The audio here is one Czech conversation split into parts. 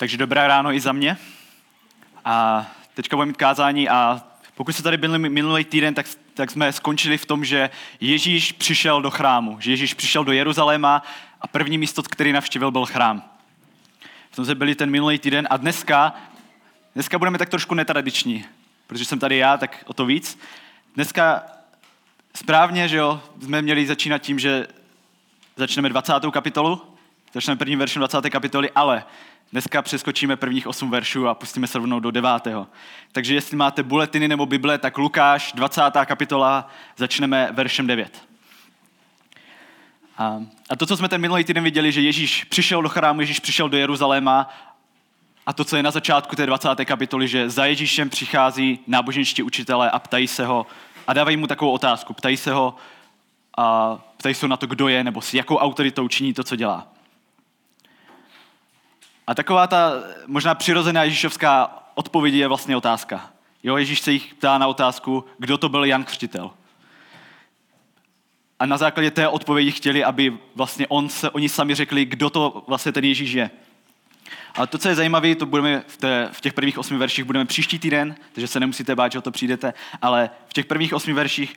Takže dobré ráno i za mě. A teďka budeme mít kázání a pokud se tady byli minulý týden, tak, tak jsme skončili v tom, že Ježíš přišel do chrámu, že Ježíš přišel do Jeruzaléma a první místo, který navštívil, byl chrám. V tom jsme byli ten minulý týden a dneska, dneska budeme tak trošku netradiční, protože jsem tady já, tak o to víc. Dneska správně, že jo, jsme měli začínat tím, že začneme 20. kapitolu, začneme prvním veršem 20. kapitoly, ale Dneska přeskočíme prvních osm veršů a pustíme se rovnou do devátého. Takže jestli máte buletiny nebo Bible, tak Lukáš, 20. kapitola, začneme veršem 9. A, a to, co jsme ten minulý týden viděli, že Ježíš přišel do chrámu, Ježíš přišel do Jeruzaléma a to, co je na začátku té 20. kapitoly, že za Ježíšem přichází náboženští učitelé a ptají se ho a dávají mu takovou otázku. Ptají se ho a ptají se na to, kdo je, nebo s jakou autoritou činí to, co dělá. A taková ta možná přirozená ježíšovská odpověď je vlastně otázka. Jo, Ježíš se jich ptá na otázku, kdo to byl Jan Křtitel. A na základě té odpovědi chtěli, aby vlastně on se, oni sami řekli, kdo to vlastně ten Ježíš je. Ale to, co je zajímavé, to budeme v, té, v těch prvních osmi verších budeme příští týden, takže se nemusíte bát, že o to přijdete, ale v těch prvních osmi verších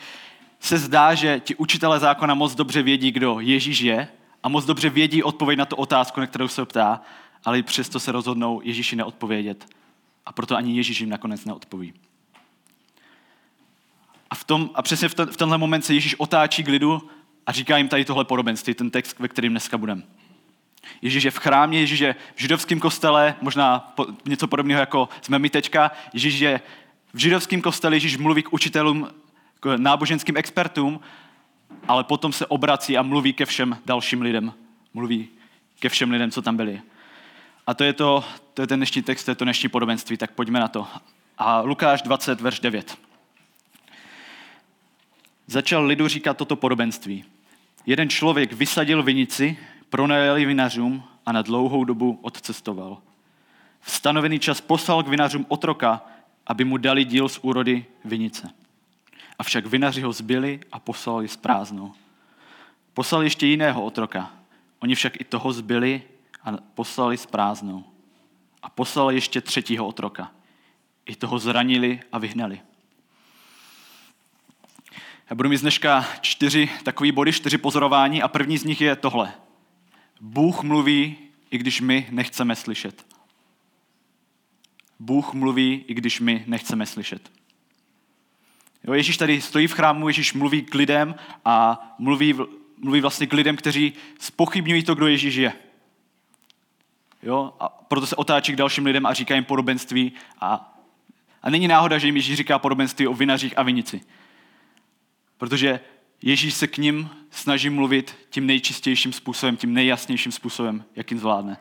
se zdá, že ti učitelé zákona moc dobře vědí, kdo Ježíš je a moc dobře vědí odpověď na tu otázku, na kterou se ptá ale i přesto se rozhodnou Ježíši neodpovědět. A proto ani Ježíš jim nakonec neodpoví. A, v tom, a přesně v, ten, v tenhle moment se Ježíš otáčí k lidu a říká jim tady tohle podobenství, ten text, ve kterým dneska budeme. Ježíš je v chrámě, Ježíš je v židovském kostele, možná po, něco podobného jako jsme my teďka. Ježíš je v židovském kostele, Ježíš mluví k učitelům, k náboženským expertům, ale potom se obrací a mluví ke všem dalším lidem. Mluví ke všem lidem, co tam byli. A to je, to, to je ten dnešní text, to je to dnešní podobenství, tak pojďme na to. A Lukáš 20, verš 9. Začal lidu říkat toto podobenství. Jeden člověk vysadil vinici, pronajal ji vinařům a na dlouhou dobu odcestoval. V stanovený čas poslal k vinařům otroka, aby mu dali díl z úrody vinice. Avšak vinaři ho zbyli a poslali s prázdnou. Poslal ještě jiného otroka. Oni však i toho zbyli a poslali s prázdnou. A poslali ještě třetího otroka. I toho zranili a vyhnali. Já budu mít dneška čtyři takové body, čtyři pozorování a první z nich je tohle. Bůh mluví, i když my nechceme slyšet. Bůh mluví, i když my nechceme slyšet. Jo, Ježíš tady stojí v chrámu, Ježíš mluví k lidem a mluví, mluví vlastně k lidem, kteří spochybňují to, kdo Ježíš je. Jo? A proto se otáčí k dalším lidem a říká jim podobenství. A, a není náhoda, že jim Ježíš říká podobenství o vinařích a vinici. Protože Ježíš se k ním snaží mluvit tím nejčistějším způsobem, tím nejjasnějším způsobem, jakým zvládne.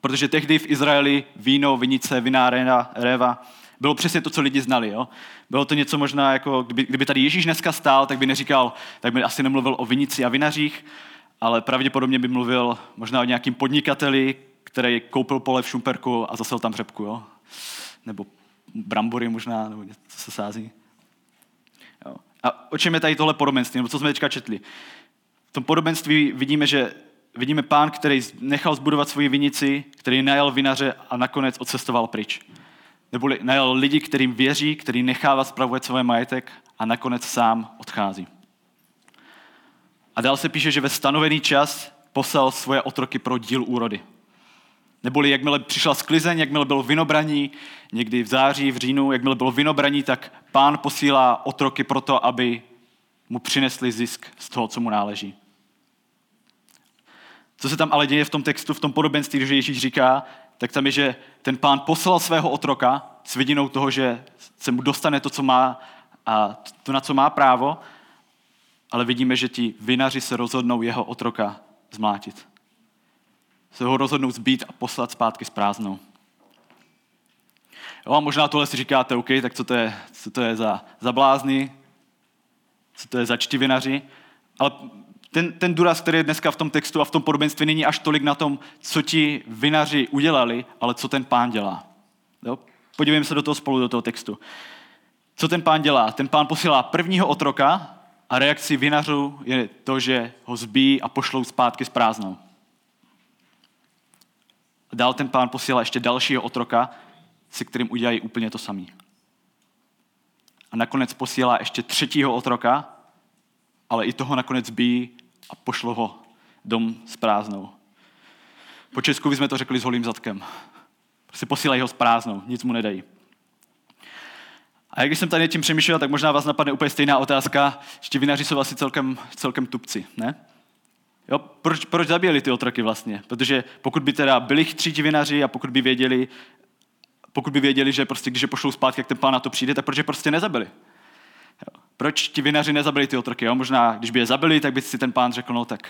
Protože tehdy v Izraeli víno, vinice, vinářina, réva bylo přesně to, co lidi znali. Jo? Bylo to něco možná, jako kdyby, kdyby tady Ježíš dneska stál, tak by neříkal, tak by asi nemluvil o vinici a vinařích, ale pravděpodobně by mluvil možná o nějakým podnikateli, který koupil pole v Šumperku a zasel tam řepku, jo? nebo brambory možná, nebo něco se sází. Jo. A o čem je tady tohle podobenství, nebo co jsme teďka četli? V tom podobenství vidíme, že vidíme pán, který nechal zbudovat svoji vinici, který najal vinaře a nakonec odcestoval pryč. Nebo najal lidi, kterým věří, který nechává spravovat své majetek a nakonec sám odchází. A dál se píše, že ve stanovený čas poslal svoje otroky pro díl úrody. Neboli jakmile přišla sklizeň, jakmile bylo vinobraní, někdy v září, v říjnu, jakmile bylo vinobraní, tak pán posílá otroky proto, aby mu přinesli zisk z toho, co mu náleží. Co se tam ale děje v tom textu, v tom podobenství, že Ježíš říká, tak tam je, že ten pán poslal svého otroka s vidinou toho, že se mu dostane to, co má a to, na co má právo, ale vidíme, že ti vinaři se rozhodnou jeho otroka zmlátit. Se ho rozhodnou zbít a poslat zpátky s prázdnou. Jo, a možná tohle si říkáte, OK, tak co to je, co to je za, za blázny, co to je za čtivinaři, ale ten, ten důraz, který je dneska v tom textu a v tom podobenství, není až tolik na tom, co ti vinaři udělali, ale co ten pán dělá. Jo? Podívejme se do toho spolu, do toho textu. Co ten pán dělá? Ten pán posílá prvního otroka, a reakcí vinařů je to, že ho zbíjí a pošlou zpátky s prázdnou. A dál ten pán posílá ještě dalšího otroka, se kterým udělají úplně to samé. A nakonec posílá ještě třetího otroka, ale i toho nakonec bíjí a pošlo ho dom s prázdnou. Po Česku bychom to řekli s holým zadkem. Prostě posílají ho s prázdnou, nic mu nedají. A jak jsem tady tím přemýšlel, tak možná vás napadne úplně stejná otázka. Ještě vinaři jsou asi celkem, celkem tupci, ne? Jo, proč, proč zabíjeli ty otroky vlastně? Protože pokud by teda byli chytří ti vinaři a pokud by věděli, pokud by věděli, že prostě když je pošlou zpátky, jak ten pán na to přijde, tak proč je prostě nezabili? Jo. Proč ti vinaři nezabili ty otroky? Jo? Možná, když by je zabili, tak by si ten pán řekl, no tak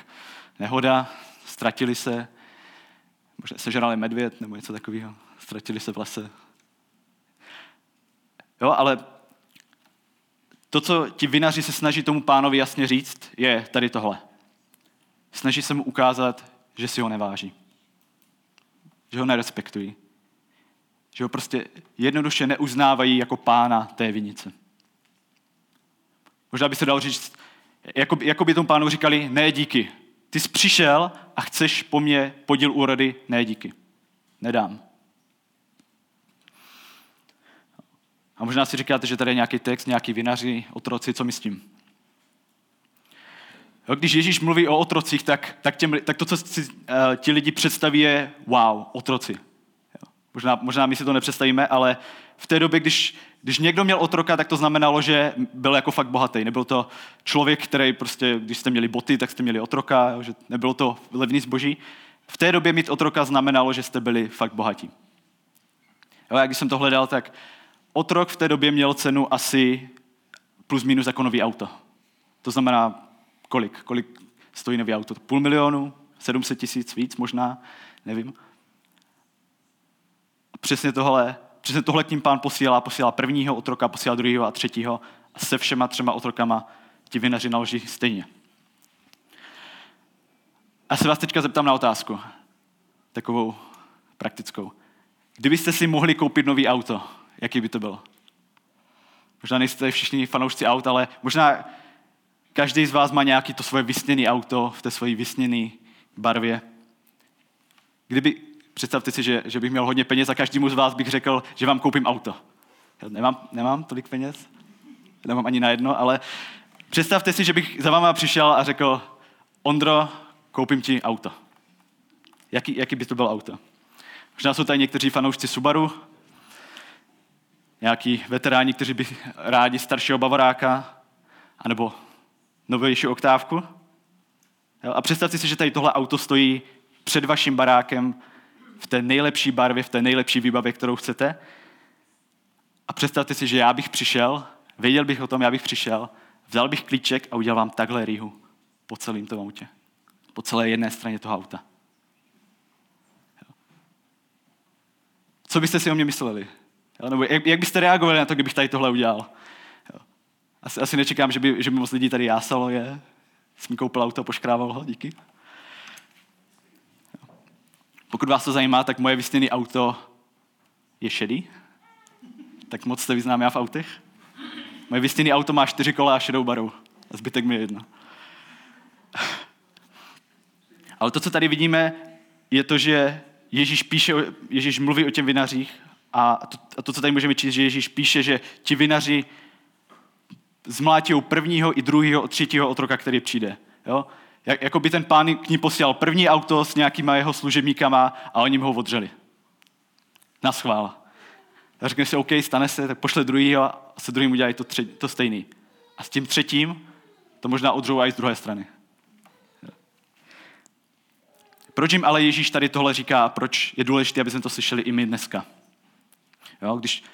nehoda, ztratili se, možná sežrali medvěd nebo něco takového, ztratili se v lese. Jo, ale to, co ti vinaři se snaží tomu pánovi jasně říct, je tady tohle. Snaží se mu ukázat, že si ho neváží. Že ho nerespektují. Že ho prostě jednoduše neuznávají jako pána té vinice. Možná by se dalo říct, jako, jako by tomu pánu říkali, ne díky. Ty jsi přišel a chceš po mně podíl úrody, ne díky. Nedám. A možná si říkáte, že tady je nějaký text, nějaký vinaři, otroci, co my s tím? Jo, když Ježíš mluví o otrocích, tak, tak, těm, tak to, co si uh, ti lidi představí, je wow, otroci. Jo. Možná, možná my si to nepředstavíme, ale v té době, když, když někdo měl otroka, tak to znamenalo, že byl jako fakt bohatý. Nebyl to člověk, který prostě, když jste měli boty, tak jste měli otroka, jo, že nebylo to levný zboží. V té době mít otroka znamenalo, že jste byli fakt bohatí. Jo, a když jsem to hledal, tak otrok v té době měl cenu asi plus minus jako nový auto. To znamená kolik? Kolik stojí nový auto? Půl milionu? 700 tisíc? Víc možná? Nevím. Přesně tohle, přesně tohle k ním pán posílá. Posílá prvního otroka, posílá druhého a třetího. A se všema třema otrokama ti vinaři naloží stejně. A se vás teďka zeptám na otázku. Takovou praktickou. Kdybyste si mohli koupit nový auto, jaký by to bylo? Možná nejste všichni fanoušci aut, ale možná každý z vás má nějaký to svoje vysněné auto v té své vysněné barvě. Kdyby, představte si, že, že bych měl hodně peněz a každému z vás bych řekl, že vám koupím auto. Já nemám, nemám tolik peněz, nemám ani na jedno, ale představte si, že bych za váma přišel a řekl, Ondro, koupím ti auto. Jaký, jaký by to bylo auto? Možná jsou tady někteří fanoušci Subaru, nějaký veteráni, kteří by rádi staršího bavoráka, anebo novější oktávku. A představte si, že tady tohle auto stojí před vaším barákem v té nejlepší barvě, v té nejlepší výbavě, kterou chcete. A představte si, že já bych přišel, věděl bych o tom, já bych přišel, vzal bych klíček a udělal vám takhle rýhu po celém tom autě. Po celé jedné straně toho auta. Co byste si o mě mysleli? Nebo jak, jak byste reagovali na to, kdybych tady tohle udělal? Asi, asi nečekám, že by, že by moc lidí tady jásalo je. Jsem koupil auto poškrával ho, díky. Pokud vás to zajímá, tak moje vysněné auto je šedý. Tak moc se vyznám já v autech. Moje vysněné auto má čtyři kola a šedou barou. A zbytek mi je jedno. Ale to, co tady vidíme, je to, že Ježíš píše, Ježíš mluví o těm vinařích a to, a to co tady můžeme číst, že Ježíš píše, že ti vinaři zmlátí prvního i druhého, třetího otroka, který přijde. Jo? Jak, jako by ten pán k ní posílal první auto s nějakýma jeho služebníkama a oni mu ho odřeli. Na schvál. A řekne si, OK, stane se, tak pošle druhýho a se druhým udělají to, tři, to stejný. A s tím třetím to možná odřou i z druhé strany. Proč jim ale Ježíš tady tohle říká a proč je důležité, aby jsme to slyšeli i my dneska? Jo, když,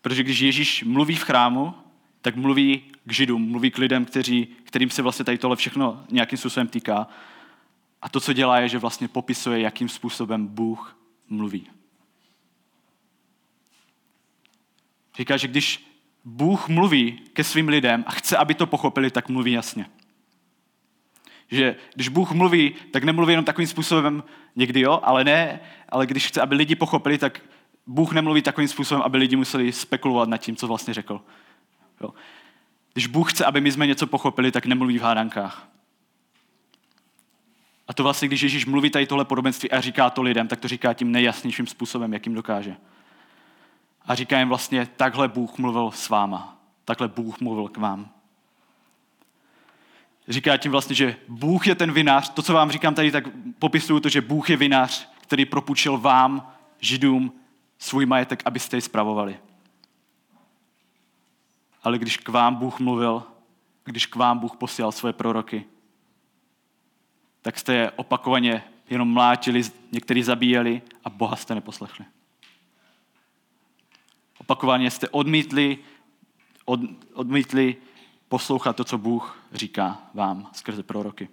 protože když Ježíš mluví v chrámu, tak mluví k židům, mluví k lidem, kteří, kterým se vlastně tady tohle všechno nějakým způsobem týká. A to, co dělá, je, že vlastně popisuje, jakým způsobem Bůh mluví. Říká, že když Bůh mluví ke svým lidem a chce, aby to pochopili, tak mluví jasně. Že když Bůh mluví, tak nemluví jenom takovým způsobem, někdy jo, ale ne, ale když chce, aby lidi pochopili, tak Bůh nemluví takovým způsobem, aby lidi museli spekulovat nad tím, co vlastně řekl. Jo. Když Bůh chce, aby my jsme něco pochopili, tak nemluví v hádankách. A to vlastně, když Ježíš mluví tady tohle podobenství a říká to lidem, tak to říká tím nejjasnějším způsobem, jakým dokáže. A říká jim vlastně, takhle Bůh mluvil s váma. Takhle Bůh mluvil k vám. Říká tím vlastně, že Bůh je ten vinář. To, co vám říkám tady, tak popisuju to, že Bůh je vinář, který propůjčil vám, židům, svůj majetek, abyste ji spravovali. Ale když k vám Bůh mluvil, když k vám Bůh posílal svoje proroky, tak jste je opakovaně jenom mlátili, někteří zabíjeli a Boha jste neposlechli. Opakovaně jste odmítli, od, odmítli poslouchat to, co Bůh říká vám skrze proroky.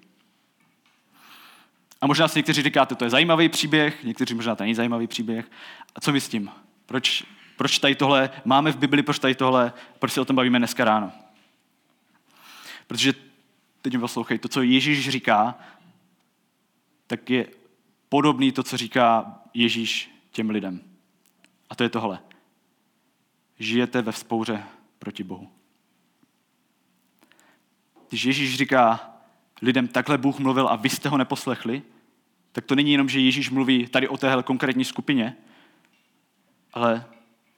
A možná si někteří říkáte, to je zajímavý příběh, někteří možná to není zajímavý příběh. A co my s tím? Proč, proč tady tohle máme v Bibli, proč tady tohle, proč se o tom bavíme dneska ráno? Protože, teď mi poslouchej, to, co Ježíš říká, tak je podobný to, co říká Ježíš těm lidem. A to je tohle. Žijete ve vzpouře proti Bohu. Když Ježíš říká lidem, takhle Bůh mluvil a vy jste ho neposlechli, tak to není jenom, že Ježíš mluví tady o téhle konkrétní skupině, ale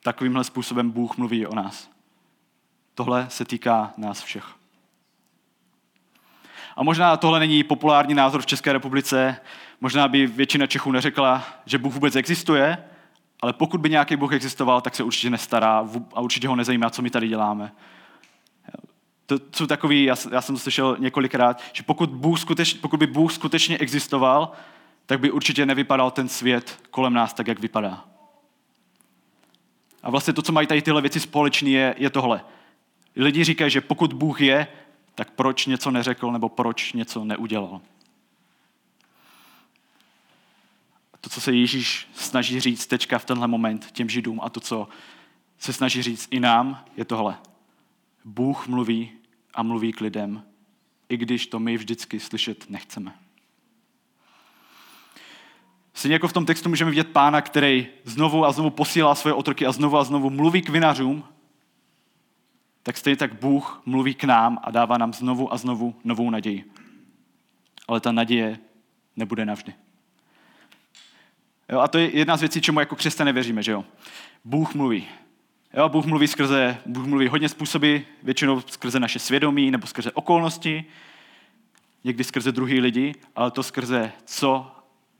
takovýmhle způsobem Bůh mluví o nás. Tohle se týká nás všech. A možná tohle není populární názor v České republice, možná by většina Čechů neřekla, že Bůh vůbec existuje, ale pokud by nějaký Bůh existoval, tak se určitě nestará a určitě ho nezajímá, co my tady děláme. To jsou takový, já, já jsem to slyšel několikrát, že pokud, Bůh skuteč, pokud by Bůh skutečně existoval, tak by určitě nevypadal ten svět kolem nás tak, jak vypadá. A vlastně to, co mají tady tyhle věci společné, je, je tohle. Lidi říkají, že pokud Bůh je, tak proč něco neřekl nebo proč něco neudělal. To, co se Ježíš snaží říct teďka v tenhle moment těm židům a to, co se snaží říct i nám, je tohle. Bůh mluví a mluví k lidem, i když to my vždycky slyšet nechceme. Stejně jako v tom textu můžeme vidět pána, který znovu a znovu posílá svoje otroky a znovu a znovu mluví k vinařům, tak stejně tak Bůh mluví k nám a dává nám znovu a znovu novou naději. Ale ta naděje nebude navždy. Jo, a to je jedna z věcí, čemu jako křesťané věříme, že jo. Bůh mluví. Jo, Bůh mluví skrze, Bůh mluví hodně způsoby, většinou skrze naše svědomí nebo skrze okolnosti, někdy skrze druhý lidi, ale to skrze co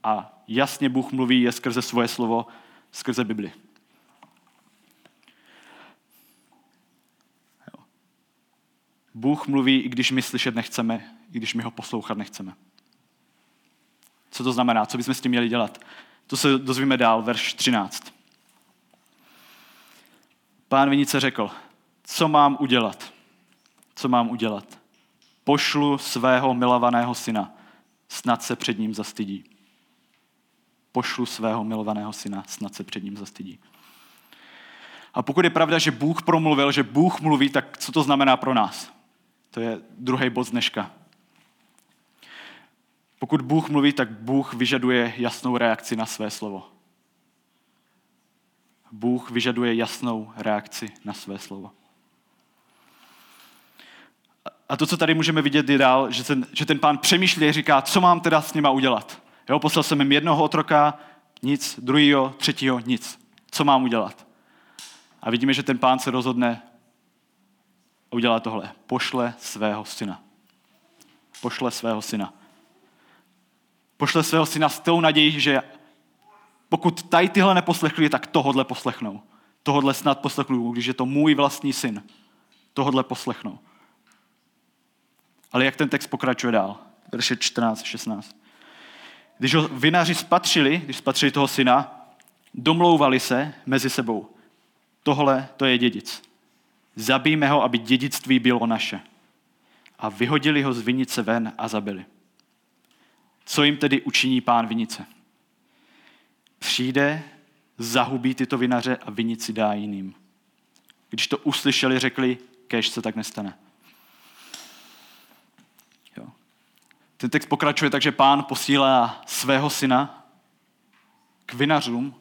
a jasně Bůh mluví je skrze svoje slovo, skrze Bibli. Jo. Bůh mluví, i když my slyšet nechceme, i když my ho poslouchat nechceme. Co to znamená? Co bychom s tím měli dělat? To se dozvíme dál, verš 13. Pán vinice řekl, co mám udělat? Co mám udělat? Pošlu svého milovaného syna, snad se před ním zastydí. Pošlu svého milovaného syna, snad se před ním zastydí. A pokud je pravda, že Bůh promluvil, že Bůh mluví, tak co to znamená pro nás? To je druhý bod dneška. Pokud Bůh mluví, tak Bůh vyžaduje jasnou reakci na své slovo. Bůh vyžaduje jasnou reakci na své slovo. A to, co tady můžeme vidět, je dál, že ten, že ten pán přemýšlí a říká, co mám teda s nima udělat. Jo, poslal jsem jim jednoho otroka, nic, druhýho, třetího, nic. Co mám udělat? A vidíme, že ten pán se rozhodne a udělá tohle. Pošle svého syna. Pošle svého syna. Pošle svého syna s tou nadějí, že pokud tady tyhle neposlechli, tak tohodle poslechnou. Tohodle snad poslechnou, když je to můj vlastní syn. Tohodle poslechnou. Ale jak ten text pokračuje dál? Verše 14, 16. Když ho vinaři spatřili, když spatřili toho syna, domlouvali se mezi sebou. Tohle to je dědic. Zabijme ho, aby dědictví bylo naše. A vyhodili ho z vinice ven a zabili. Co jim tedy učiní pán vinice? Přijde, zahubí tyto vinaře a vinici dá jiným. Když to uslyšeli, řekli, kež se tak nestane. Jo. Ten text pokračuje tak, že pán posílá svého syna k vinařům,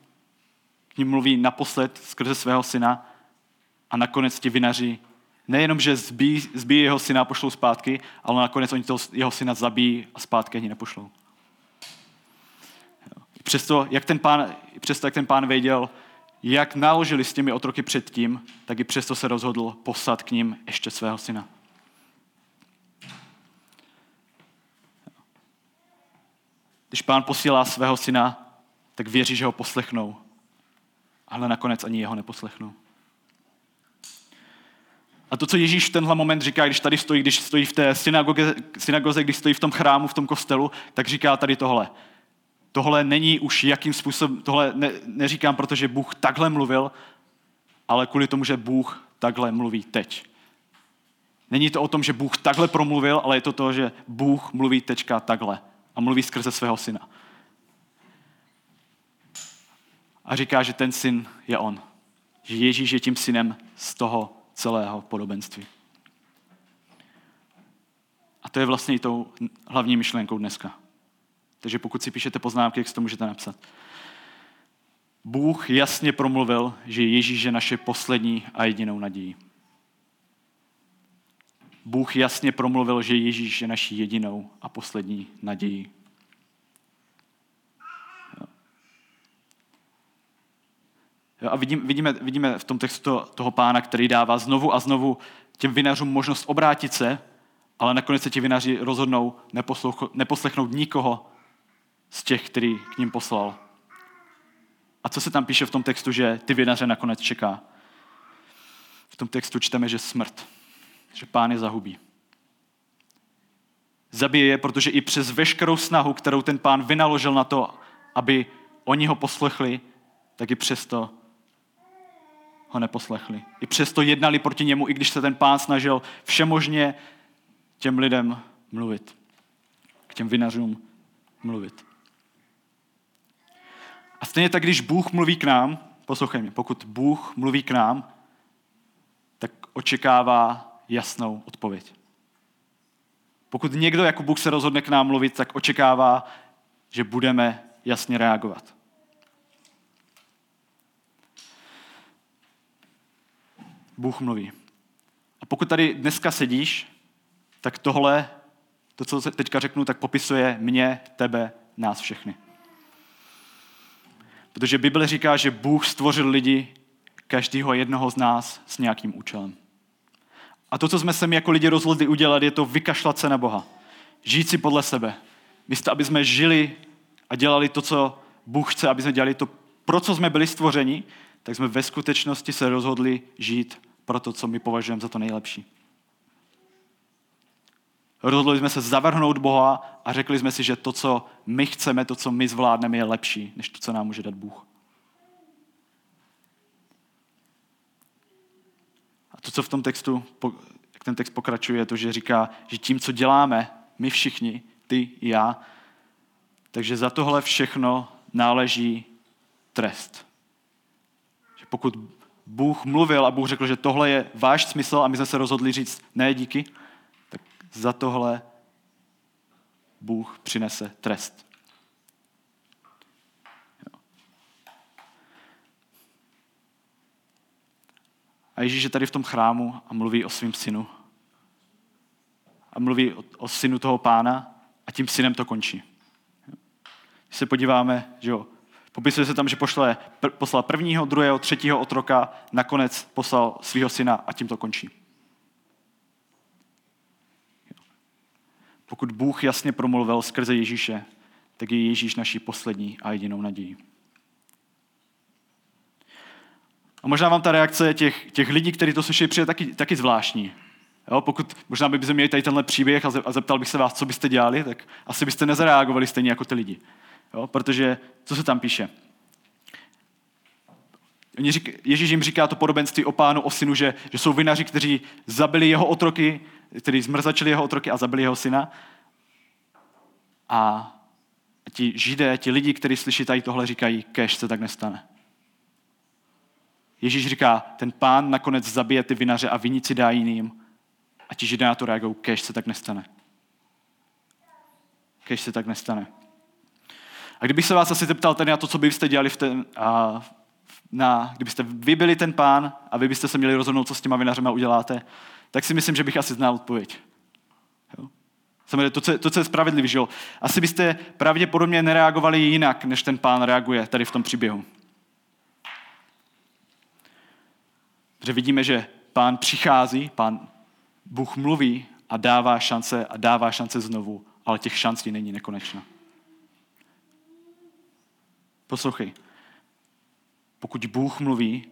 k ním mluví naposled skrze svého syna a nakonec ti vinaři nejenom, že zbíjí, zbíjí jeho syna a pošlou zpátky, ale nakonec oni toho jeho syna zabijí a zpátky ani nepošlou. Přesto, jak ten pán, přesto, jak ten pán věděl, jak naložili s těmi otroky předtím, tak i přesto se rozhodl poslat k ním ještě svého syna. Když pán posílá svého syna, tak věří, že ho poslechnou. Ale nakonec ani jeho neposlechnou. A to, co Ježíš v tenhle moment říká, když tady stojí, když stojí v té synagoze, synagoze, když stojí v tom chrámu, v tom kostelu, tak říká tady tohle. Tohle není už jakým způsobem, tohle ne, neříkám, protože Bůh takhle mluvil, ale kvůli tomu, že Bůh takhle mluví teď. Není to o tom, že Bůh takhle promluvil, ale je to to, že Bůh mluví teďka takhle a mluví skrze svého syna. A říká, že ten syn je on. Že Ježíš je tím synem z toho celého podobenství. A to je vlastně i tou hlavní myšlenkou dneska. Takže pokud si píšete poznámky, jak si to můžete napsat. Bůh jasně promluvil, že Ježíš je naše poslední a jedinou nadějí. Bůh jasně promluvil, že Ježíš je naší jedinou a poslední nadějí. Jo, a vidím, vidíme, vidíme v tom textu toho pána, který dává znovu a znovu těm vinařům možnost obrátit se, ale nakonec se ti vinaři rozhodnou neposlechnout nikoho z těch, který k ním poslal. A co se tam píše v tom textu, že ty vinaře nakonec čeká? V tom textu čteme, že smrt, že pán je zahubí. Zabije je, protože i přes veškerou snahu, kterou ten pán vynaložil na to, aby oni ho poslechli, tak i přesto ho neposlechli. I přesto jednali proti němu, i když se ten pán snažil všemožně těm lidem mluvit. K těm vinařům mluvit. A stejně tak, když Bůh mluví k nám, poslouchej mě, pokud Bůh mluví k nám, tak očekává jasnou odpověď. Pokud někdo jako Bůh se rozhodne k nám mluvit, tak očekává, že budeme jasně reagovat. Bůh mluví. A pokud tady dneska sedíš, tak tohle, to, co teďka řeknu, tak popisuje mě, tebe, nás všechny. Protože Bible říká, že Bůh stvořil lidi, každého jednoho z nás s nějakým účelem. A to, co jsme se my jako lidi rozhodli udělat, je to vykašlat se na Boha. Žít si podle sebe. Místo, aby jsme žili a dělali to, co Bůh chce, aby jsme dělali to, pro co jsme byli stvořeni, tak jsme ve skutečnosti se rozhodli žít pro to, co my považujeme za to nejlepší. Rozhodli jsme se zavrhnout Boha a řekli jsme si, že to, co my chceme, to, co my zvládneme, je lepší, než to, co nám může dát Bůh. A to, co v tom textu, jak ten text pokračuje, je to, že říká, že tím, co děláme, my všichni, ty i já, takže za tohle všechno náleží trest. Že pokud Bůh mluvil a Bůh řekl, že tohle je váš smysl a my jsme se rozhodli říct ne díky, za tohle Bůh přinese trest. A Ježíš je tady v tom chrámu a mluví o svém synu. A mluví o, o synu toho pána a tím synem to končí. Když se podíváme, že jo, Popisuje se tam, že pošle, poslal prvního, druhého, třetího otroka, nakonec poslal svého syna a tím to končí. Pokud Bůh jasně promluvil skrze Ježíše, tak je Ježíš naší poslední a jedinou nadějí. A možná vám ta reakce těch, těch lidí, kteří to slyší, přijde taky, taky zvláštní. Jo, pokud možná bychom měli tady tenhle příběh a zeptal bych se vás, co byste dělali, tak asi byste nezareagovali stejně jako ty lidi. Jo? Protože, co se tam píše? Ježíš jim říká to podobenství o pánu, o synu, že, že jsou vinaři, kteří zabili jeho otroky, kteří zmrzačili jeho otroky a zabili jeho syna. A ti židé, ti lidi, kteří slyší tady tohle, říkají, kež se tak nestane. Ježíš říká, ten pán nakonec zabije ty vinaře a vinici dá jiným. A ti židé na to reagují, kež se tak nestane. Kež se tak nestane. A kdybych se vás asi zeptal tady na to, co byste dělali v ten, a, na, kdybyste vy byli ten pán a vy byste se měli rozhodnout, co s těma vinařema uděláte, tak si myslím, že bych asi znal odpověď. Jo? Samozřejmě to, co, to, co je spravedlivý, že jo? Asi byste pravděpodobně nereagovali jinak, než ten pán reaguje tady v tom příběhu. Protože vidíme, že pán přichází, pán Bůh mluví a dává šance a dává šance znovu, ale těch šancí není nekonečna. Poslouchej, pokud Bůh mluví,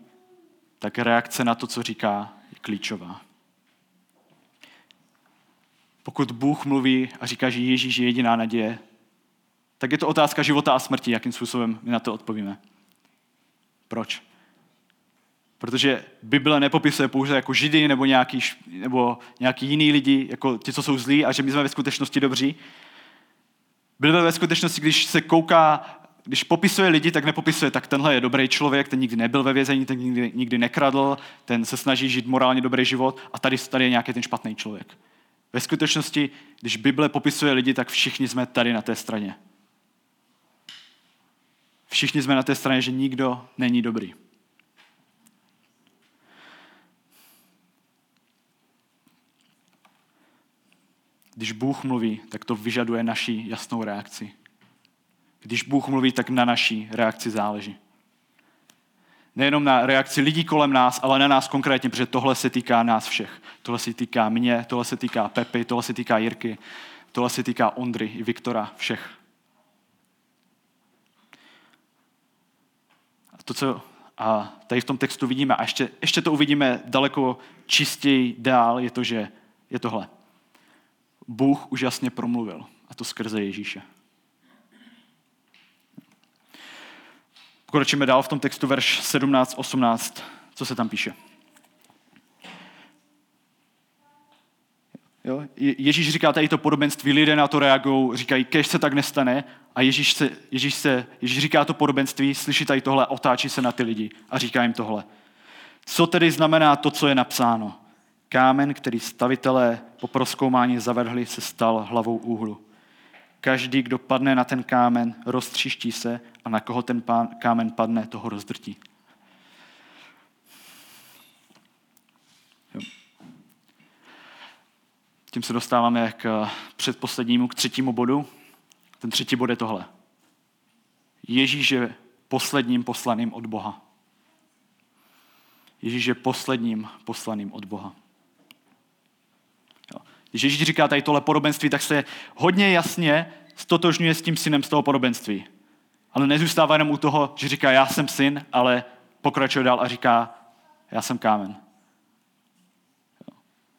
tak reakce na to, co říká, je klíčová. Pokud Bůh mluví a říká, že Ježíš je jediná naděje, tak je to otázka života a smrti, jakým způsobem my na to odpovíme. Proč? Protože Bible nepopisuje pouze jako židy nebo nějaký, nebo nějaký jiný lidi, jako ti, co jsou zlí a že my jsme ve skutečnosti dobří. Bible ve skutečnosti, když se kouká, když popisuje lidi, tak nepopisuje, tak tenhle je dobrý člověk, ten nikdy nebyl ve vězení, ten nikdy, nikdy nekradl, ten se snaží žít morálně dobrý život a tady, tady je nějaký ten špatný člověk. Ve skutečnosti, když Bible popisuje lidi, tak všichni jsme tady na té straně. Všichni jsme na té straně, že nikdo není dobrý. Když Bůh mluví, tak to vyžaduje naší jasnou reakci. Když Bůh mluví, tak na naší reakci záleží. Nejenom na reakci lidí kolem nás, ale na nás konkrétně, protože tohle se týká nás všech. Tohle se týká mě, tohle se týká Pepy, tohle se týká Jirky, tohle se týká Ondry i Viktora, všech. A to, co a tady v tom textu vidíme, a ještě, ještě to uvidíme daleko čistěji dál, je to, že je tohle. Bůh už jasně promluvil, a to skrze Ježíše. Pokročíme dál v tom textu verš 17, 18, co se tam píše. Jo? Ježíš říká tady to podobenství, lidé na to reagují, říkají, kež se tak nestane a Ježíš, se, Ježíš, se, Ježíš říká to podobenství, slyší tady tohle, otáčí se na ty lidi a říká jim tohle. Co tedy znamená to, co je napsáno? Kámen, který stavitelé po proskoumání zavrhli, se stal hlavou úhlu. Každý, kdo padne na ten kámen, roztříští se a na koho ten pán, kámen padne, toho rozdrtí. Tím se dostáváme k předposlednímu, k třetímu bodu. Ten třetí bod je tohle. Ježíš je posledním poslaným od Boha. Ježíš je posledním poslaným od Boha. Když Ježíš říká tady tohle podobenství, tak se hodně jasně stotožňuje s tím synem z toho podobenství. Ale nezůstává jenom u toho, že říká, já jsem syn, ale pokračuje dál a říká, já jsem kámen.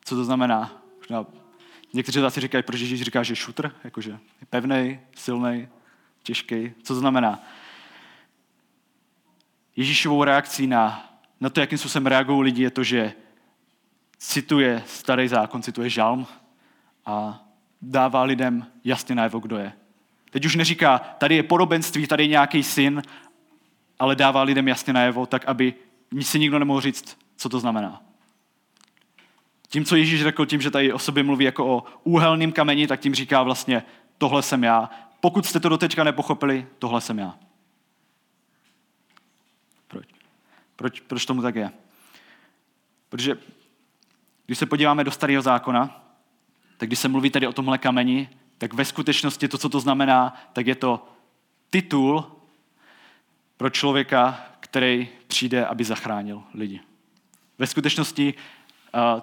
Co to znamená? Někteří zase říkají, proč Ježíš říká, že je šutr, jakože je pevný, silný, těžký. Co to znamená? Ježíšovou reakcí na, na to, jakým způsobem reagují lidi, je to, že cituje starý zákon, cituje žalm, a dává lidem jasně najevo, kdo je. Teď už neříká, tady je podobenství, tady je nějaký syn, ale dává lidem jasně najevo, tak aby si nikdo nemohl říct, co to znamená. Tím, co Ježíš řekl, tím, že tady o sobě mluví jako o úhelným kameni, tak tím říká vlastně, tohle jsem já. Pokud jste to doteďka nepochopili, tohle jsem já. Proč? Proč, proč tomu tak je? Protože když se podíváme do starého zákona, tak když se mluví tady o tomhle kameni, tak ve skutečnosti to, co to znamená, tak je to titul pro člověka, který přijde, aby zachránil lidi. Ve skutečnosti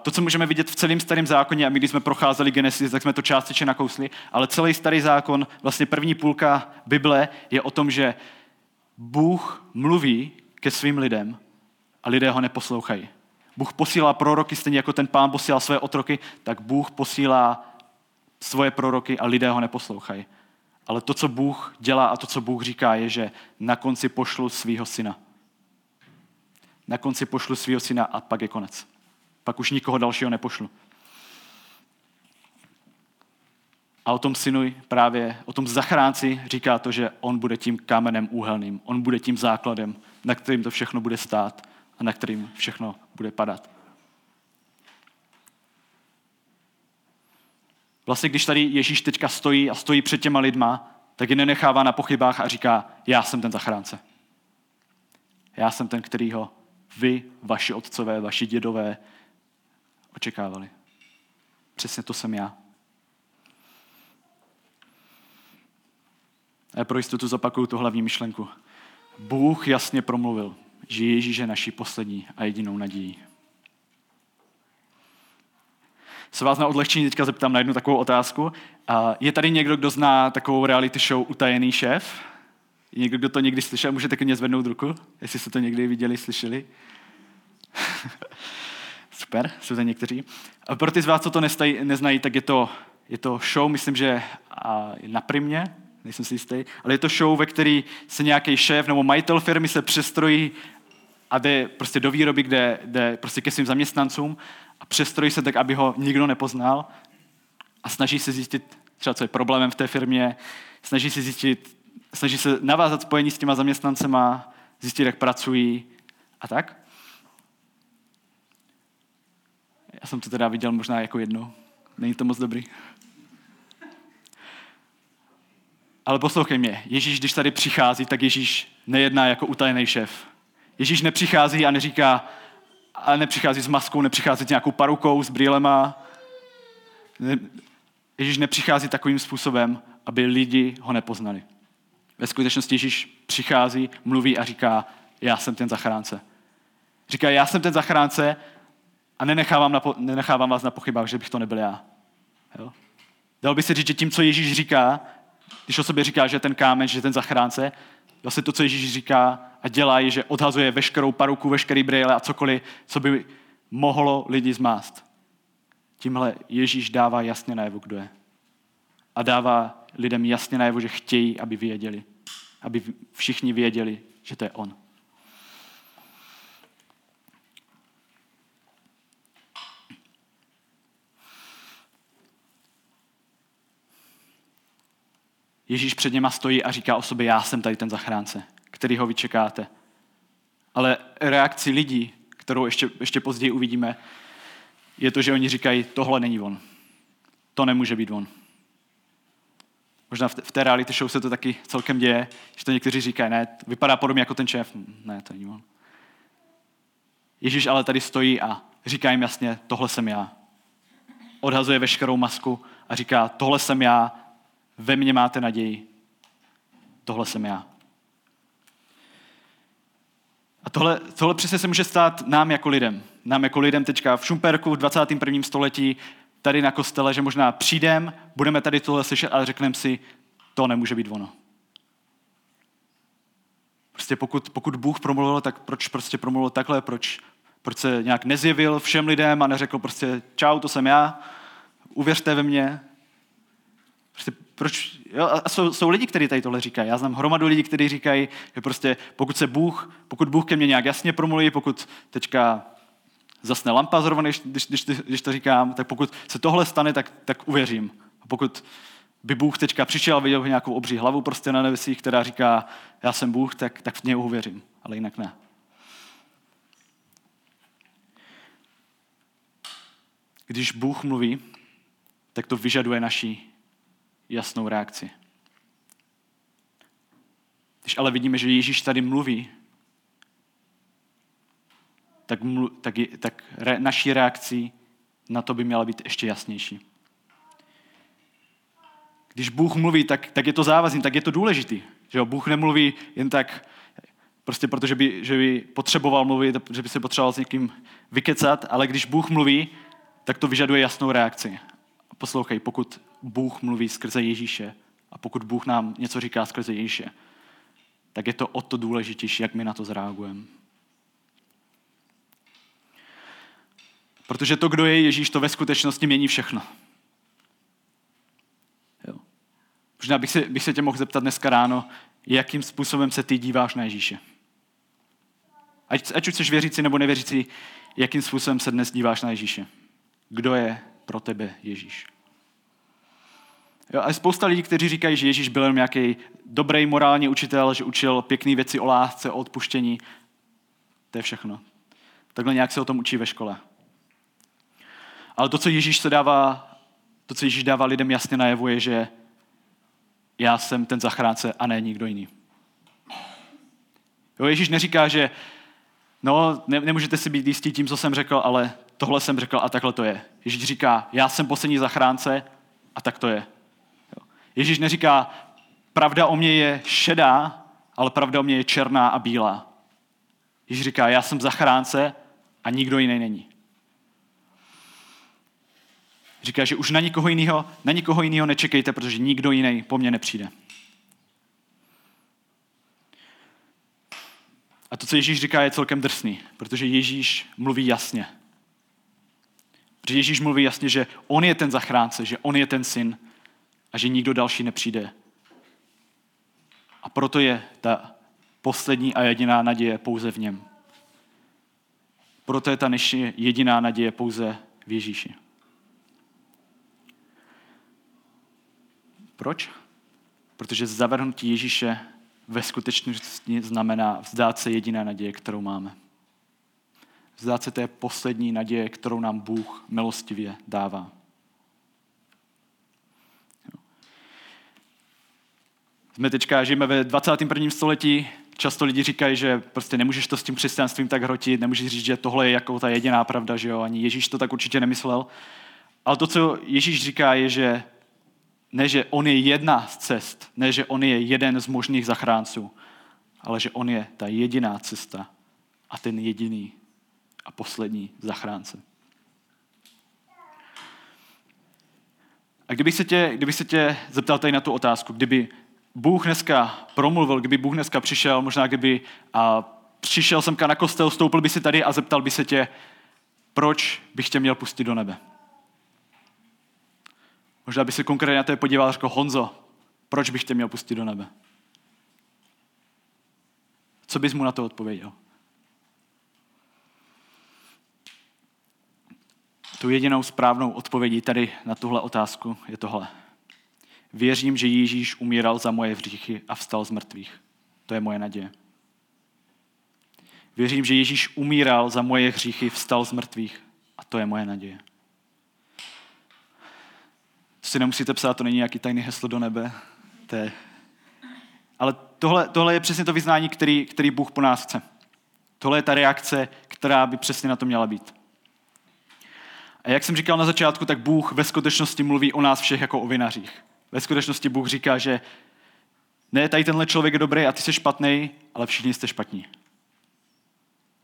to, co můžeme vidět v celém starém zákoně, a my když jsme procházeli Genesis, tak jsme to částečně nakousli, ale celý starý zákon, vlastně první půlka Bible, je o tom, že Bůh mluví ke svým lidem a lidé ho neposlouchají. Bůh posílá proroky, stejně jako ten pán posílá své otroky, tak Bůh posílá svoje proroky a lidé ho neposlouchají. Ale to, co Bůh dělá a to, co Bůh říká, je, že na konci pošlu svého syna. Na konci pošlu svého syna a pak je konec. Pak už nikoho dalšího nepošlu. A o tom synu právě, o tom zachránci říká to, že on bude tím kamenem úhelným, on bude tím základem, na kterým to všechno bude stát a na kterým všechno bude padat. Vlastně, když tady Ježíš teďka stojí a stojí před těma lidma, tak je nenechává na pochybách a říká, já jsem ten zachránce. Já jsem ten, kterýho vy, vaši otcové, vaši dědové očekávali. Přesně to jsem já. A já pro jistotu zopakuju tu hlavní myšlenku. Bůh jasně promluvil, že Ježíš je naší poslední a jedinou nadějí. Se vás na odlehčení teďka zeptám na jednu takovou otázku. Je tady někdo, kdo zná takovou reality show Utajený šéf? Je někdo, kdo to někdy slyšel? Můžete klidně zvednout ruku, jestli jste to někdy viděli, slyšeli. Super, jsou to někteří. A pro ty z vás, co to nestají, neznají, tak je to, je to show, myslím, že na primě, nejsem si jistý, ale je to show, ve který se nějaký šéf nebo majitel firmy se přestrojí a jde prostě do výroby, kde jde prostě ke svým zaměstnancům a přestrojí se tak, aby ho nikdo nepoznal a snaží se zjistit třeba, co je problémem v té firmě, snaží se zjistit, snaží se navázat spojení s těma zaměstnancema, zjistit, jak pracují a tak. Já jsem to teda viděl možná jako jednou. Není to moc dobrý. Ale poslouchej mě, Ježíš, když tady přichází, tak Ježíš nejedná jako utajený šéf. Ježíš nepřichází a neříká, a nepřichází s maskou, nepřichází s nějakou parukou, s brýlema. Ježíš nepřichází takovým způsobem, aby lidi ho nepoznali. Ve skutečnosti Ježíš přichází, mluví a říká, já jsem ten zachránce. Říká, já jsem ten zachránce a nenechávám, na, nenechávám vás na pochybách, že bych to nebyl já. Jo? Dal by se říct, že tím, co Ježíš říká, když o sobě říká, že ten kámen, že ten zachránce, vlastně to, co Ježíš říká a dělá, je, že odhazuje veškerou paruku, veškerý brýle a cokoliv, co by mohlo lidi zmást. Tímhle Ježíš dává jasně najevo, kdo je. A dává lidem jasně najevo, že chtějí, aby věděli. Aby všichni věděli, že to je on. Ježíš před něma stojí a říká o sobě, já jsem tady ten zachránce, který ho vyčekáte. Ale reakci lidí, kterou ještě, ještě později uvidíme, je to, že oni říkají, tohle není on. To nemůže být on. Možná v té reality show se to taky celkem děje, že to někteří říkají, ne, vypadá podobně jako ten šéf. Ne, to není on. Ježíš ale tady stojí a říká jim jasně, tohle jsem já. Odhazuje veškerou masku a říká, tohle jsem já, ve mně máte naději. Tohle jsem já. A tohle, tohle přesně se může stát nám jako lidem. Nám jako lidem teďka v Šumperku v 21. století, tady na kostele, že možná přijdem, budeme tady tohle slyšet a řekneme si, to nemůže být ono. Prostě pokud, pokud Bůh promluvil, tak proč prostě promluvil takhle, proč, proč se nějak nezjevil všem lidem a neřekl prostě čau, to jsem já, uvěřte ve mě, Prostě proč, jo, a jsou, jsou lidi, kteří tady tohle říkají. Já znám hromadu lidí, kteří říkají, že prostě pokud se Bůh, pokud Bůh ke mně nějak jasně promluví, pokud teďka zasne lampa zrovna, když, když, když, když to říkám, tak pokud se tohle stane, tak, tak uvěřím. A pokud by Bůh teďka přišel a viděl nějakou obří hlavu prostě na nebesích, která říká, já jsem Bůh, tak, tak v něj uvěřím, ale jinak ne. Když Bůh mluví, tak to vyžaduje naší jasnou reakci. Když ale vidíme, že Ježíš tady mluví, tak, mlu, tak, tak re, naší reakcí na to by měla být ještě jasnější. Když Bůh mluví, tak, tak je to závazný, tak je to důležitý. Že jo? Bůh nemluví jen tak, prostě protože by, že by potřeboval mluvit, že by se potřeboval s někým vykecat, ale když Bůh mluví, tak to vyžaduje jasnou reakci. Poslouchej, pokud Bůh mluví skrze Ježíše a pokud Bůh nám něco říká skrze Ježíše, tak je to o to důležitější, jak my na to zareagujeme. Protože to, kdo je Ježíš, to ve skutečnosti mění všechno. Jo. Možná bych se, bych se tě mohl zeptat dneska ráno, jakým způsobem se ty díváš na Ježíše. Ať, ať už jsi věřící nebo nevěřící, jakým způsobem se dnes díváš na Ježíše. Kdo je pro tebe Ježíš? Jo, a spousta lidí, kteří říkají, že Ježíš byl nějaký dobrý morální učitel, že učil pěkné věci o lásce, o odpuštění. To je všechno. Takhle nějak se o tom učí ve škole. Ale to, co Ježíš se dává, to, co Ježíš dává lidem jasně najevo, je, že já jsem ten zachránce a ne nikdo jiný. Jo, Ježíš neříká, že no, ne, nemůžete si být jistí tím, co jsem řekl, ale tohle jsem řekl a takhle to je. Ježíš říká, já jsem poslední zachránce a tak to je. Ježíš neříká, pravda o mě je šedá, ale pravda o mě je černá a bílá. Ježíš říká, já jsem zachránce a nikdo jiný není. Říká, že už na nikoho jiného, na nikoho jiného nečekejte, protože nikdo jiný po mně nepřijde. A to, co Ježíš říká, je celkem drsný, protože Ježíš mluví jasně. Protože Ježíš mluví jasně, že on je ten zachránce, že on je ten syn a že nikdo další nepřijde. A proto je ta poslední a jediná naděje pouze v něm. Proto je ta naše jediná naděje pouze v Ježíši. Proč? Protože zavrhnutí Ježíše ve skutečnosti znamená vzdát se jediné naděje, kterou máme. Vzdát se té poslední naděje, kterou nám Bůh milostivě dává. Jsme teďka, žijeme ve 21. století, často lidi říkají, že prostě nemůžeš to s tím křesťanstvím tak hrotit, nemůžeš říct, že tohle je jako ta jediná pravda, že jo, ani Ježíš to tak určitě nemyslel. Ale to, co Ježíš říká, je, že ne, že on je jedna z cest, ne, že on je jeden z možných zachránců, ale že on je ta jediná cesta a ten jediný a poslední zachránce. A kdybych se tě, kdybych se tě zeptal tady na tu otázku, kdyby Bůh dneska promluvil, kdyby Bůh dneska přišel, možná kdyby a přišel semka na kostel, stoupil by si tady a zeptal by se tě, proč bych tě měl pustit do nebe. Možná by se konkrétně na to podíval a řekl, Honzo, proč bych tě měl pustit do nebe? Co bys mu na to odpověděl? Tu jedinou správnou odpovědí tady na tuhle otázku je tohle. Věřím, že Ježíš umíral za moje hříchy a vstal z mrtvých. To je moje naděje. Věřím, že Ježíš umíral za moje hříchy, vstal z mrtvých. A to je moje naděje. To si nemusíte psát, to není nějaký tajný heslo do nebe. To je... Ale tohle, tohle je přesně to vyznání, který, který Bůh po nás chce. Tohle je ta reakce, která by přesně na to měla být. A jak jsem říkal na začátku, tak Bůh ve skutečnosti mluví o nás všech jako o vinařích. Ve skutečnosti Bůh říká, že ne, tady tenhle člověk je dobrý a ty jsi špatný, ale všichni jste špatní.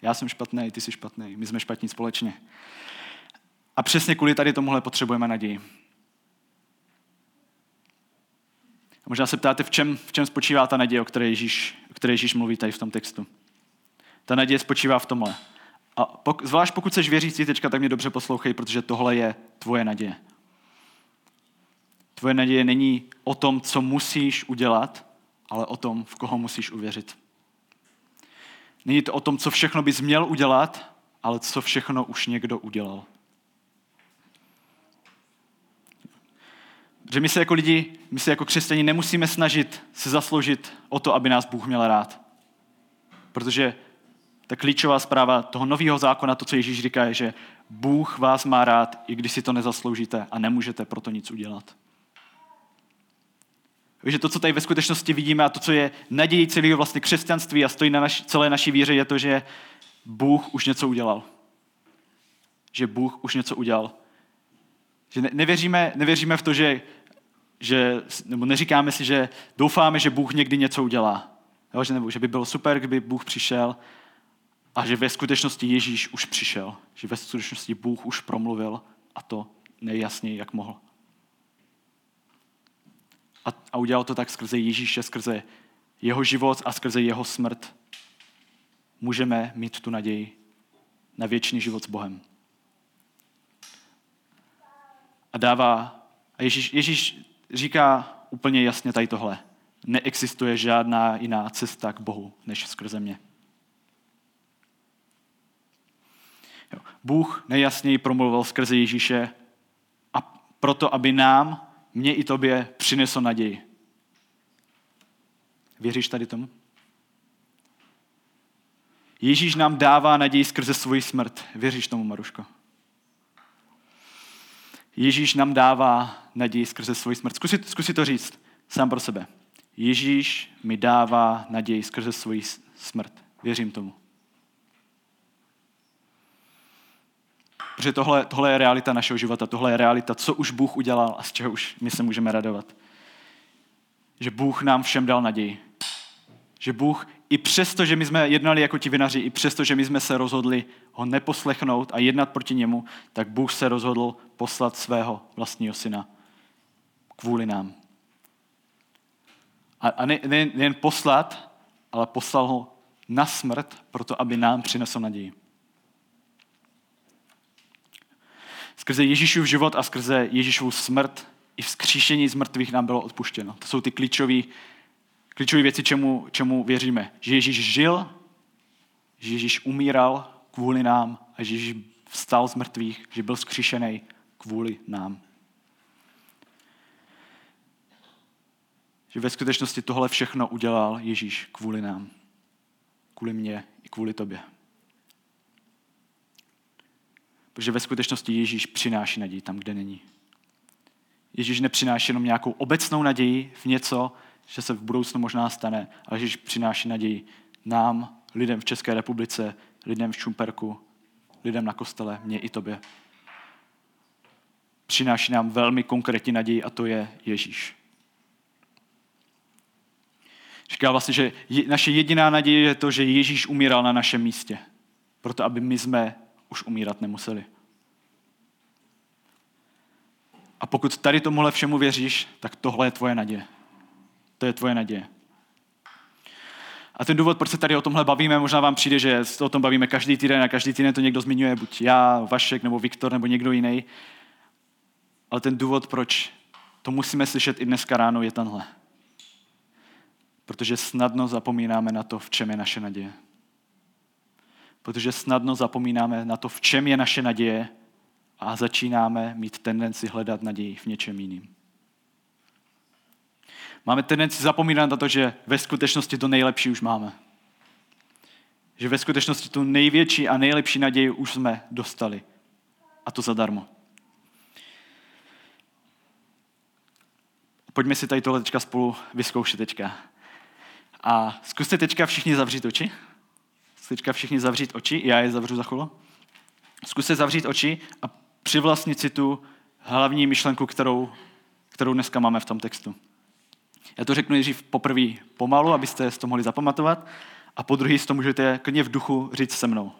Já jsem špatný, ty jsi špatný, my jsme špatní společně. A přesně kvůli tady tomuhle potřebujeme naději. A možná se ptáte, v čem, v čem spočívá ta naděje, o které, Ježíš, o které Ježíš mluví tady v tom textu. Ta naděje spočívá v tomhle. A pok, zvlášť pokud jsi věřící teďka, tak mě dobře poslouchej, protože tohle je tvoje naděje. Tvoje naděje není o tom, co musíš udělat, ale o tom, v koho musíš uvěřit. Není to o tom, co všechno bys měl udělat, ale co všechno už někdo udělal. Že my se jako lidi, my se jako křesťani nemusíme snažit se zasloužit o to, aby nás Bůh měl rád. Protože ta klíčová zpráva toho nového zákona, to, co Ježíš říká, je, že Bůh vás má rád, i když si to nezasloužíte a nemůžete proto nic udělat. Takže to, co tady ve skutečnosti vidíme a to, co je nadějí celého vlastně křesťanství a stojí na naši, celé naší víře, je to, že Bůh už něco udělal. Že Bůh už něco udělal. Že ne, nevěříme, nevěříme v to, že, že, nebo neříkáme si, že doufáme, že Bůh někdy něco udělá. Jo, že, nebo, že by bylo super, kdyby Bůh přišel a že ve skutečnosti Ježíš už přišel. Že ve skutečnosti Bůh už promluvil a to nejjasněji, jak mohl. A, a udělal to tak skrze Ježíše, skrze jeho život a skrze jeho smrt. Můžeme mít tu naději na věčný život s Bohem. A dává, a Ježíš, Ježíš říká úplně jasně tady tohle. Neexistuje žádná jiná cesta k Bohu, než skrze mě. Bůh nejjasněji promluvil skrze Ježíše a proto, aby nám mě i tobě přinesl naději. Věříš tady tomu? Ježíš nám dává naději skrze svoji smrt. Věříš tomu, Maruško? Ježíš nám dává naději skrze svoji smrt. Zkusi, zkusi to říct sám pro sebe. Ježíš mi dává naději skrze svoji smrt. Věřím tomu. Protože tohle, tohle je realita našeho života, tohle je realita, co už Bůh udělal a z čeho už my se můžeme radovat. že Bůh nám všem dal naději. Že Bůh, i přesto, že my jsme jednali jako ti vinaři, i přesto, že my jsme se rozhodli ho neposlechnout a jednat proti němu, tak Bůh se rozhodl poslat svého vlastního syna kvůli nám. A, a ne, ne, nejen poslat, ale poslal ho na smrt, proto aby nám přinesl naději. Skrze Ježíšův život a skrze Ježíšovu smrt i vzkříšení z mrtvých nám bylo odpuštěno. To jsou ty klíčové klíčové věci, čemu, čemu věříme. Že Ježíš žil, že Ježíš umíral kvůli nám a že Ježíš vstal z mrtvých, že byl vzkříšený kvůli nám. Že ve skutečnosti tohle všechno udělal Ježíš kvůli nám. Kvůli mně i kvůli tobě. Protože ve skutečnosti Ježíš přináší naději tam, kde není. Ježíš nepřináší jenom nějakou obecnou naději v něco, že se v budoucnu možná stane, ale Ježíš přináší naději nám, lidem v České republice, lidem v Šumperku, lidem na kostele, mě i tobě. Přináší nám velmi konkrétní naději a to je Ježíš. Říká vlastně, že naše jediná naděje je to, že Ježíš umíral na našem místě. Proto, aby my jsme už umírat nemuseli. A pokud tady tomuhle všemu věříš, tak tohle je tvoje naděje. To je tvoje naděje. A ten důvod, proč se tady o tomhle bavíme, možná vám přijde, že o tom bavíme každý týden a každý týden to někdo zmiňuje, buď já, Vašek, nebo Viktor, nebo někdo jiný. Ale ten důvod, proč to musíme slyšet i dneska ráno, je tenhle. Protože snadno zapomínáme na to, v čem je naše naděje. Protože snadno zapomínáme na to, v čem je naše naděje a začínáme mít tendenci hledat naději v něčem jiným. Máme tendenci zapomínat na to, že ve skutečnosti to nejlepší už máme. Že ve skutečnosti tu největší a nejlepší naději už jsme dostali. A to zadarmo. Pojďme si tady tohle teďka spolu vyzkoušet teďka. A zkuste teďka všichni zavřít oči. Teďka všichni zavřít oči, já je zavřu za chvíli. Zkuste zavřít oči a přivlastnit si tu hlavní myšlenku, kterou, kterou dneska máme v tom textu. Já to řeknu nejdřív poprvé pomalu, abyste si to mohli zapamatovat, a po druhý si to můžete klidně v duchu říct se mnou.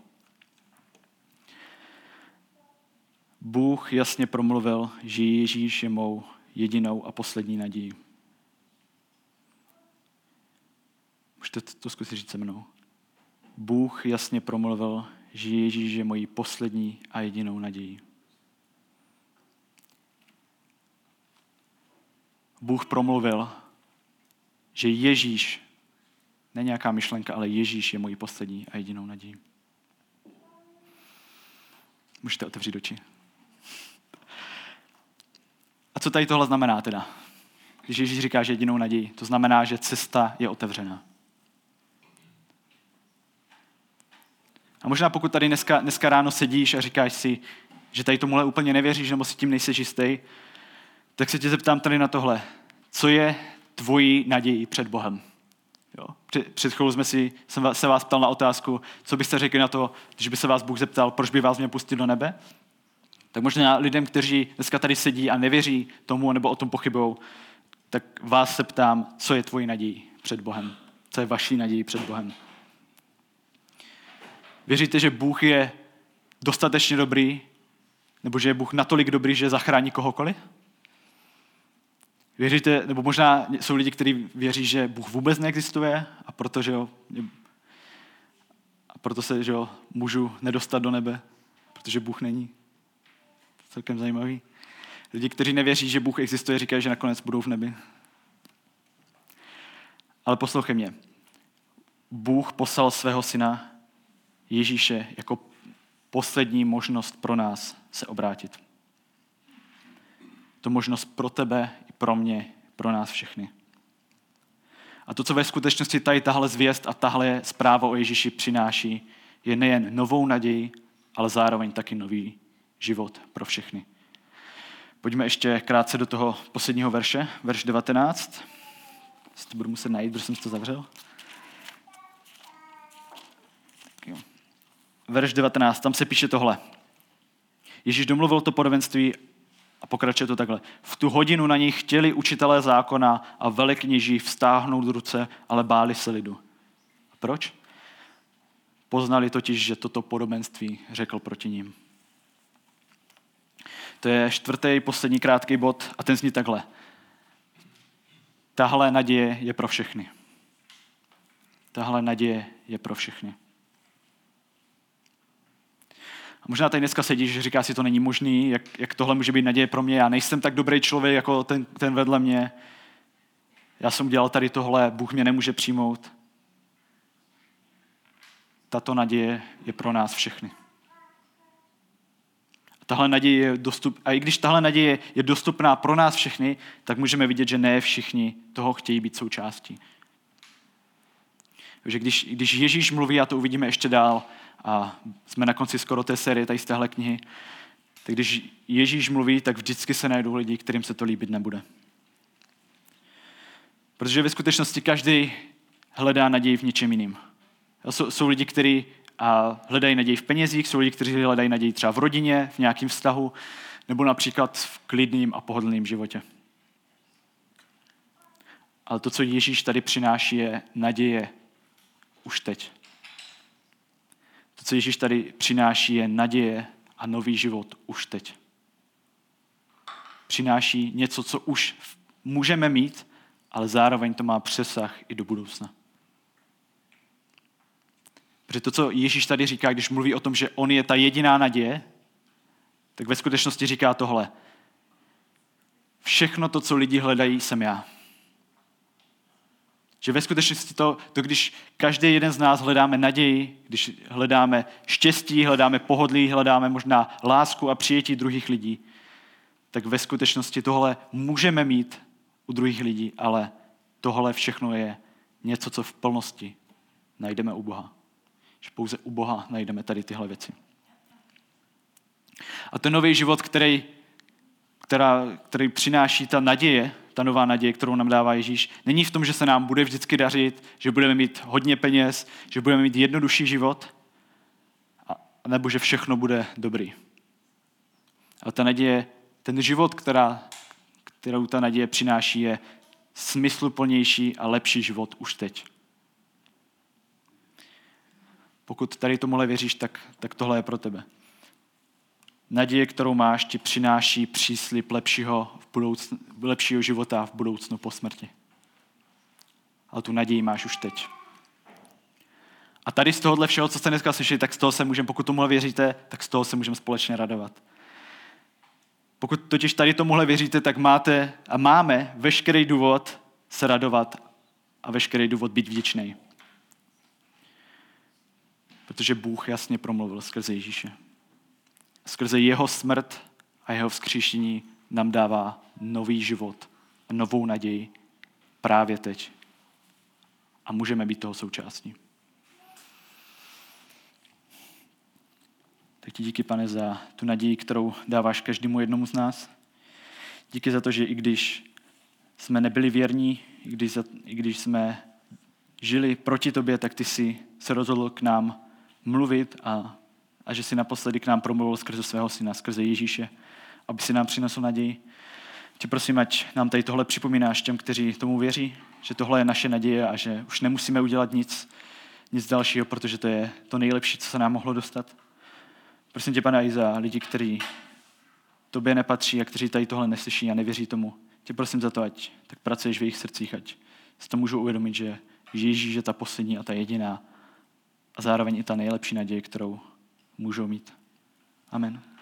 Bůh jasně promluvil, že Ježíš je mou jedinou a poslední nadějí. Můžete to zkusit říct se mnou. Bůh jasně promluvil, že Ježíš je mojí poslední a jedinou nadějí. Bůh promluvil, že Ježíš, ne nějaká myšlenka, ale Ježíš je mojí poslední a jedinou nadějí. Můžete otevřít oči. A co tady tohle znamená teda? Když Ježíš říká, že jedinou naději, to znamená, že cesta je otevřená. A možná pokud tady dneska, dneska ráno sedíš a říkáš si, že tady tomuhle úplně nevěříš, nebo si tím nejsi jistý, tak se tě zeptám tady na tohle. Co je tvojí naději před Bohem. Jo. Před chvílí jsme si, jsem se vás ptal na otázku, co byste řekli na to, když by se vás Bůh zeptal, proč by vás měl pustit do nebe? Tak možná lidem, kteří dneska tady sedí a nevěří tomu nebo o tom pochybují, tak vás se ptám, co je tvojí naději před Bohem? Co je vaší naději před Bohem? Věříte, že Bůh je dostatečně dobrý, nebo že je Bůh natolik dobrý, že zachrání kohokoliv? Věříte, nebo možná jsou lidi, kteří věří, že Bůh vůbec neexistuje a proto, že jo, a proto se že jo, můžu nedostat do nebe, protože Bůh není. Celkem zajímavý. Lidi, kteří nevěří, že Bůh existuje, říkají, že nakonec budou v nebi. Ale poslouchej mě. Bůh poslal svého syna Ježíše jako poslední možnost pro nás se obrátit. To možnost pro tebe pro mě, pro nás všechny. A to, co ve skutečnosti tady tahle zvěst a tahle zpráva o Ježíši přináší, je nejen novou naději, ale zároveň taky nový život pro všechny. Pojďme ještě krátce do toho posledního verše, verš 19. Si to budu muset najít, protože jsem to zavřel. Verš 19, tam se píše tohle. Ježíš domluvil to podobenství A pokračuje to takhle. V tu hodinu na něj chtěli učitelé zákona a velekněží vstáhnout ruce, ale báli se lidu. A proč? Poznali totiž, že toto podobenství řekl proti ním. To je čtvrtý, poslední krátký bod a ten zní takhle. Tahle naděje je pro všechny. Tahle naděje je pro všechny. A možná tady dneska sedíš, že říká si, to není možný, jak, jak tohle může být naděje pro mě. Já nejsem tak dobrý člověk jako ten, ten vedle mě. Já jsem udělal tady tohle, Bůh mě nemůže přijmout. Tato naděje je pro nás všechny. A tahle naděje je dostup, a i když tahle naděje je dostupná pro nás všechny, tak můžeme vidět, že ne všichni toho chtějí být součástí. Takže když, když Ježíš mluví, a to uvidíme ještě dál, a jsme na konci skoro té série tady z téhle knihy, tak když Ježíš mluví, tak vždycky se najdou lidi, kterým se to líbit nebude. Protože ve skutečnosti každý hledá naději v něčem jiným. Jsou, jsou lidi, kteří hledají naději v penězích, jsou lidi, kteří hledají naději třeba v rodině, v nějakém vztahu, nebo například v klidným a pohodlném životě. Ale to, co Ježíš tady přináší, je naděje už teď. Co Ježíš tady přináší, je naděje a nový život už teď. Přináší něco, co už můžeme mít, ale zároveň to má přesah i do budoucna. Protože to, co Ježíš tady říká, když mluví o tom, že on je ta jediná naděje, tak ve skutečnosti říká tohle. Všechno to, co lidi hledají, jsem já. Že ve skutečnosti to, to, když každý jeden z nás hledáme naději, když hledáme štěstí, hledáme pohodlí, hledáme možná lásku a přijetí druhých lidí, tak ve skutečnosti tohle můžeme mít u druhých lidí, ale tohle všechno je něco, co v plnosti najdeme u Boha. Že pouze u Boha najdeme tady tyhle věci. A ten nový život, který, která, který přináší ta naděje, ta nová naděje, kterou nám dává Ježíš, není v tom, že se nám bude vždycky dařit, že budeme mít hodně peněz, že budeme mít jednodušší život, nebo že všechno bude dobrý. Ale ta naděje, ten život, která, kterou ta naděje přináší, je smysluplnější a lepší život už teď. Pokud tady tomuhle věříš, tak, tak tohle je pro tebe. Naděje, kterou máš, ti přináší příslip lepšího, v budoucnu, lepšího života v budoucnu po smrti. Ale tu naději máš už teď. A tady z tohohle všeho, co jste dneska slyšeli, tak z toho se můžeme, pokud tomuhle věříte, tak z toho se můžeme společně radovat. Pokud totiž tady tomuhle věříte, tak máte a máme veškerý důvod se radovat a veškerý důvod být vděčný. Protože Bůh jasně promluvil skrze Ježíše skrze jeho smrt a jeho vzkříšení nám dává nový život novou naději právě teď. A můžeme být toho součástí. Tak ti díky, pane, za tu naději, kterou dáváš každému jednomu z nás. Díky za to, že i když jsme nebyli věrní, i když, za, i když jsme žili proti tobě, tak ty jsi se rozhodl k nám mluvit a a že si naposledy k nám promluvil skrze svého syna, skrze Ježíše, aby si nám přinesl naději. Tě prosím, ať nám tady tohle připomínáš těm, kteří tomu věří, že tohle je naše naděje a že už nemusíme udělat nic, nic dalšího, protože to je to nejlepší, co se nám mohlo dostat. Prosím tě, pane, i za lidi, kteří tobě nepatří a kteří tady tohle neslyší a nevěří tomu. Tě prosím za to, ať tak pracuješ v jejich srdcích, ať si to můžu uvědomit, že Ježíš je ta poslední a ta jediná a zároveň i ta nejlepší naděje, kterou můžou mít. Amen.